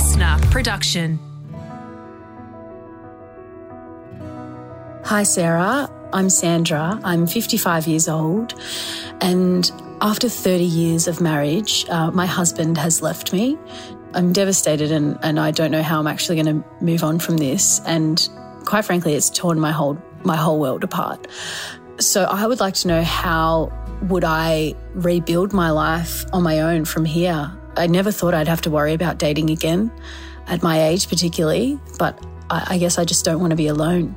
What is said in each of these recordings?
listener production. Hi, Sarah. I'm Sandra. I'm 55 years old. And after 30 years of marriage, uh, my husband has left me. I'm devastated and, and I don't know how I'm actually going to move on from this. And quite frankly, it's torn my whole, my whole world apart. So I would like to know how would I rebuild my life on my own from here? I never thought I'd have to worry about dating again at my age, particularly, but I, I guess I just don't want to be alone.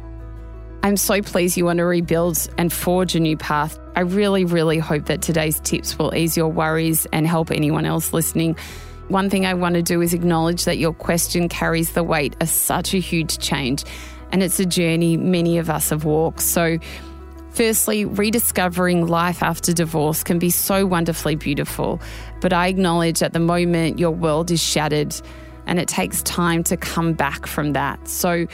I'm so pleased you want to rebuild and forge a new path. I really, really hope that today's tips will ease your worries and help anyone else listening. One thing I want to do is acknowledge that your question carries the weight of such a huge change, and it's a journey many of us have walked. So, Firstly, rediscovering life after divorce can be so wonderfully beautiful, but I acknowledge at the moment your world is shattered and it takes time to come back from that. So,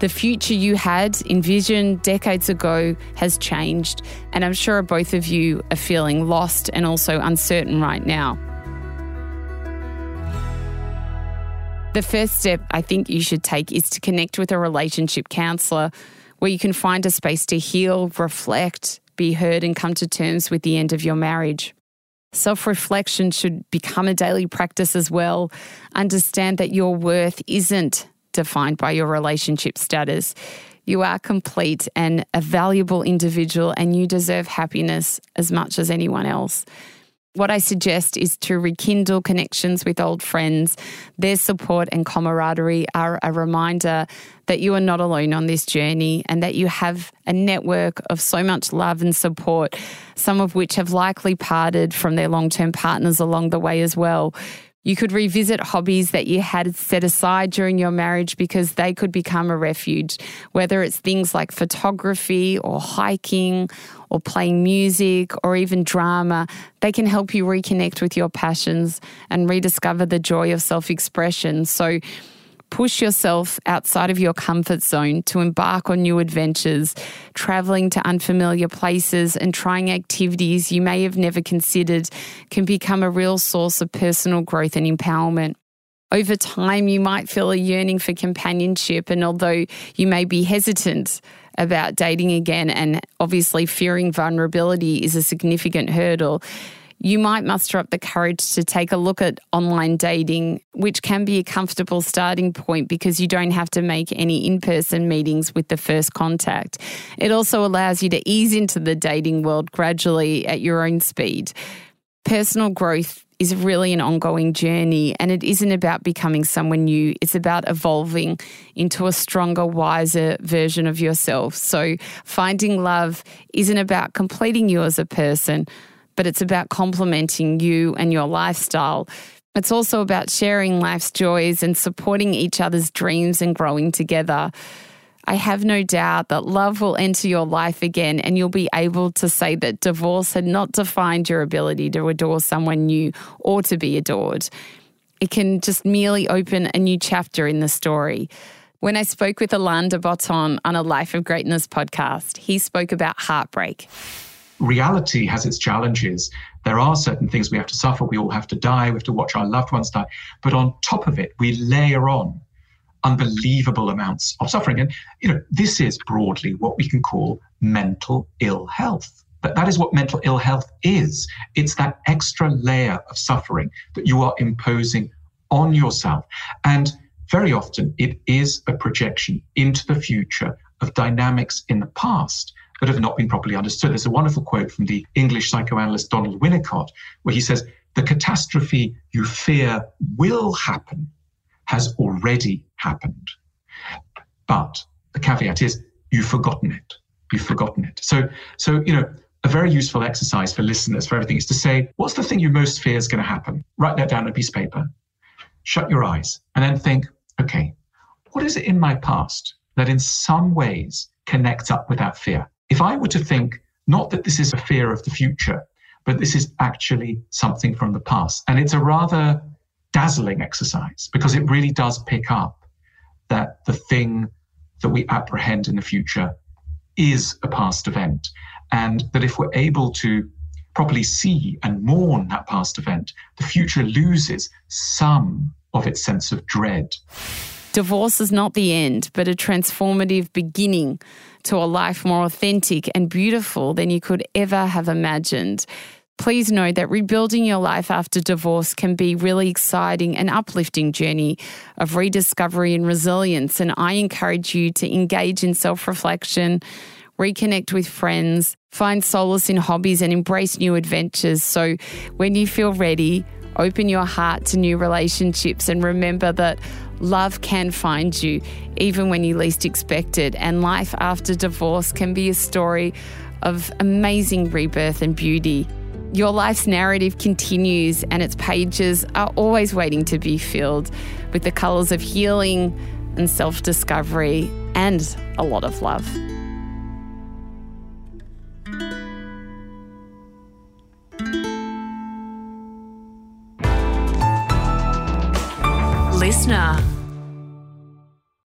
the future you had envisioned decades ago has changed, and I'm sure both of you are feeling lost and also uncertain right now. The first step I think you should take is to connect with a relationship counsellor where you can find a space to heal, reflect, be heard, and come to terms with the end of your marriage. Self reflection should become a daily practice as well. Understand that your worth isn't defined by your relationship status. You are complete and a valuable individual, and you deserve happiness as much as anyone else. What I suggest is to rekindle connections with old friends. Their support and camaraderie are a reminder that you are not alone on this journey and that you have a network of so much love and support, some of which have likely parted from their long term partners along the way as well. You could revisit hobbies that you had set aside during your marriage because they could become a refuge, whether it's things like photography or hiking or playing music or even drama. They can help you reconnect with your passions and rediscover the joy of self expression. So, push yourself outside of your comfort zone to embark on new adventures, traveling to unfamiliar places and trying activities you may have never considered can become a real source of personal growth and empowerment. Over time, you might feel a yearning for companionship, and although you may be hesitant about dating again, and obviously fearing vulnerability is a significant hurdle, you might muster up the courage to take a look at online dating, which can be a comfortable starting point because you don't have to make any in person meetings with the first contact. It also allows you to ease into the dating world gradually at your own speed. Personal growth is really an ongoing journey and it isn't about becoming someone new. It's about evolving into a stronger, wiser version of yourself. So finding love isn't about completing you as a person, but it's about complementing you and your lifestyle. It's also about sharing life's joys and supporting each other's dreams and growing together. I have no doubt that love will enter your life again, and you'll be able to say that divorce had not defined your ability to adore someone new or to be adored. It can just merely open a new chapter in the story. When I spoke with Alain de Botton on a Life of Greatness podcast, he spoke about heartbreak reality has its challenges. There are certain things we have to suffer. We all have to die. We have to watch our loved ones die. But on top of it, we layer on unbelievable amounts of suffering. And, you know, this is broadly what we can call mental ill health. But that is what mental ill health is. It's that extra layer of suffering that you are imposing on yourself. And very often it is a projection into the future of dynamics in the past that have not been properly understood. There's a wonderful quote from the English psychoanalyst Donald Winnicott, where he says, The catastrophe you fear will happen has already happened. But the caveat is, you've forgotten it. You've forgotten it. So, so you know, a very useful exercise for listeners for everything is to say, what's the thing you most fear is going to happen? Write that down on a piece of paper. Shut your eyes and then think, okay, what is it in my past that in some ways connects up with that fear? If I were to think, not that this is a fear of the future, but this is actually something from the past, and it's a rather dazzling exercise because it really does pick up that the thing that we apprehend in the future is a past event. And that if we're able to properly see and mourn that past event, the future loses some of its sense of dread. Divorce is not the end, but a transformative beginning to a life more authentic and beautiful than you could ever have imagined. Please know that rebuilding your life after divorce can be really exciting and uplifting journey of rediscovery and resilience and I encourage you to engage in self-reflection, reconnect with friends, find solace in hobbies and embrace new adventures. So when you feel ready, open your heart to new relationships and remember that love can find you even when you least expect it. And life after divorce can be a story of amazing rebirth and beauty. Your life's narrative continues, and its pages are always waiting to be filled with the colours of healing and self discovery and a lot of love. Listener